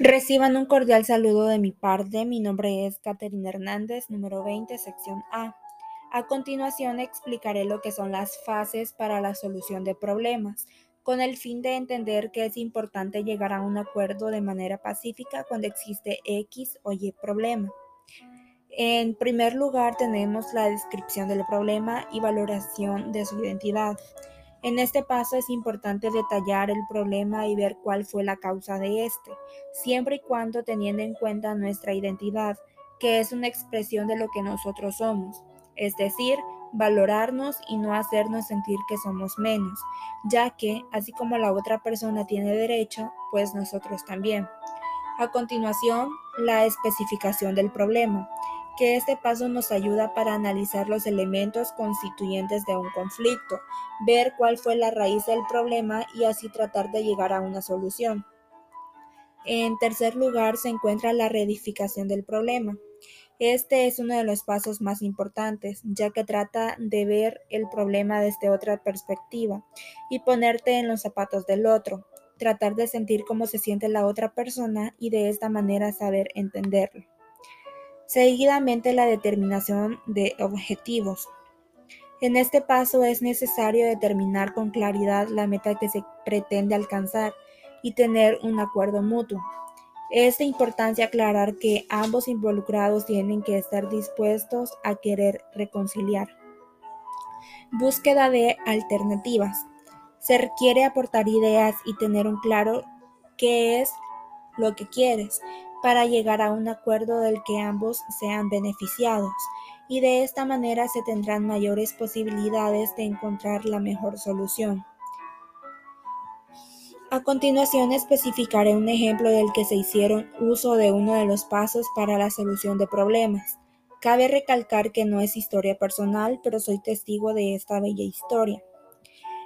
Reciban un cordial saludo de mi parte. Mi nombre es Caterina Hernández, número 20, sección A. A continuación explicaré lo que son las fases para la solución de problemas, con el fin de entender que es importante llegar a un acuerdo de manera pacífica cuando existe X o Y problema. En primer lugar tenemos la descripción del problema y valoración de su identidad. En este paso es importante detallar el problema y ver cuál fue la causa de este, siempre y cuando teniendo en cuenta nuestra identidad, que es una expresión de lo que nosotros somos, es decir, valorarnos y no hacernos sentir que somos menos, ya que, así como la otra persona tiene derecho, pues nosotros también. A continuación, la especificación del problema que este paso nos ayuda para analizar los elementos constituyentes de un conflicto, ver cuál fue la raíz del problema y así tratar de llegar a una solución. En tercer lugar se encuentra la reedificación del problema. Este es uno de los pasos más importantes, ya que trata de ver el problema desde otra perspectiva y ponerte en los zapatos del otro, tratar de sentir cómo se siente la otra persona y de esta manera saber entenderlo. Seguidamente la determinación de objetivos. En este paso es necesario determinar con claridad la meta que se pretende alcanzar y tener un acuerdo mutuo. Es de importancia aclarar que ambos involucrados tienen que estar dispuestos a querer reconciliar. Búsqueda de alternativas. Se requiere aportar ideas y tener un claro qué es lo que quieres para llegar a un acuerdo del que ambos sean beneficiados, y de esta manera se tendrán mayores posibilidades de encontrar la mejor solución. A continuación especificaré un ejemplo del que se hicieron uso de uno de los pasos para la solución de problemas. Cabe recalcar que no es historia personal, pero soy testigo de esta bella historia.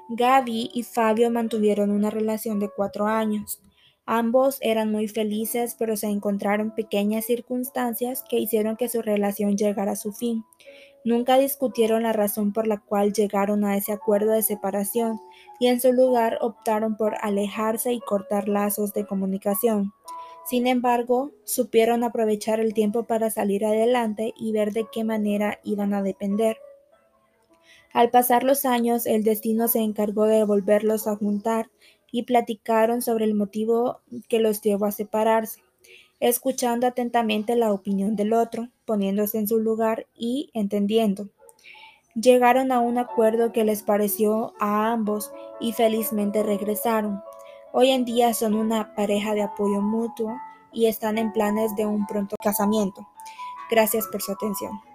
Gaby y Fabio mantuvieron una relación de cuatro años. Ambos eran muy felices, pero se encontraron pequeñas circunstancias que hicieron que su relación llegara a su fin. Nunca discutieron la razón por la cual llegaron a ese acuerdo de separación y en su lugar optaron por alejarse y cortar lazos de comunicación. Sin embargo, supieron aprovechar el tiempo para salir adelante y ver de qué manera iban a depender. Al pasar los años, el destino se encargó de volverlos a juntar y platicaron sobre el motivo que los llevó a separarse, escuchando atentamente la opinión del otro, poniéndose en su lugar y entendiendo. Llegaron a un acuerdo que les pareció a ambos y felizmente regresaron. Hoy en día son una pareja de apoyo mutuo y están en planes de un pronto casamiento. Gracias por su atención.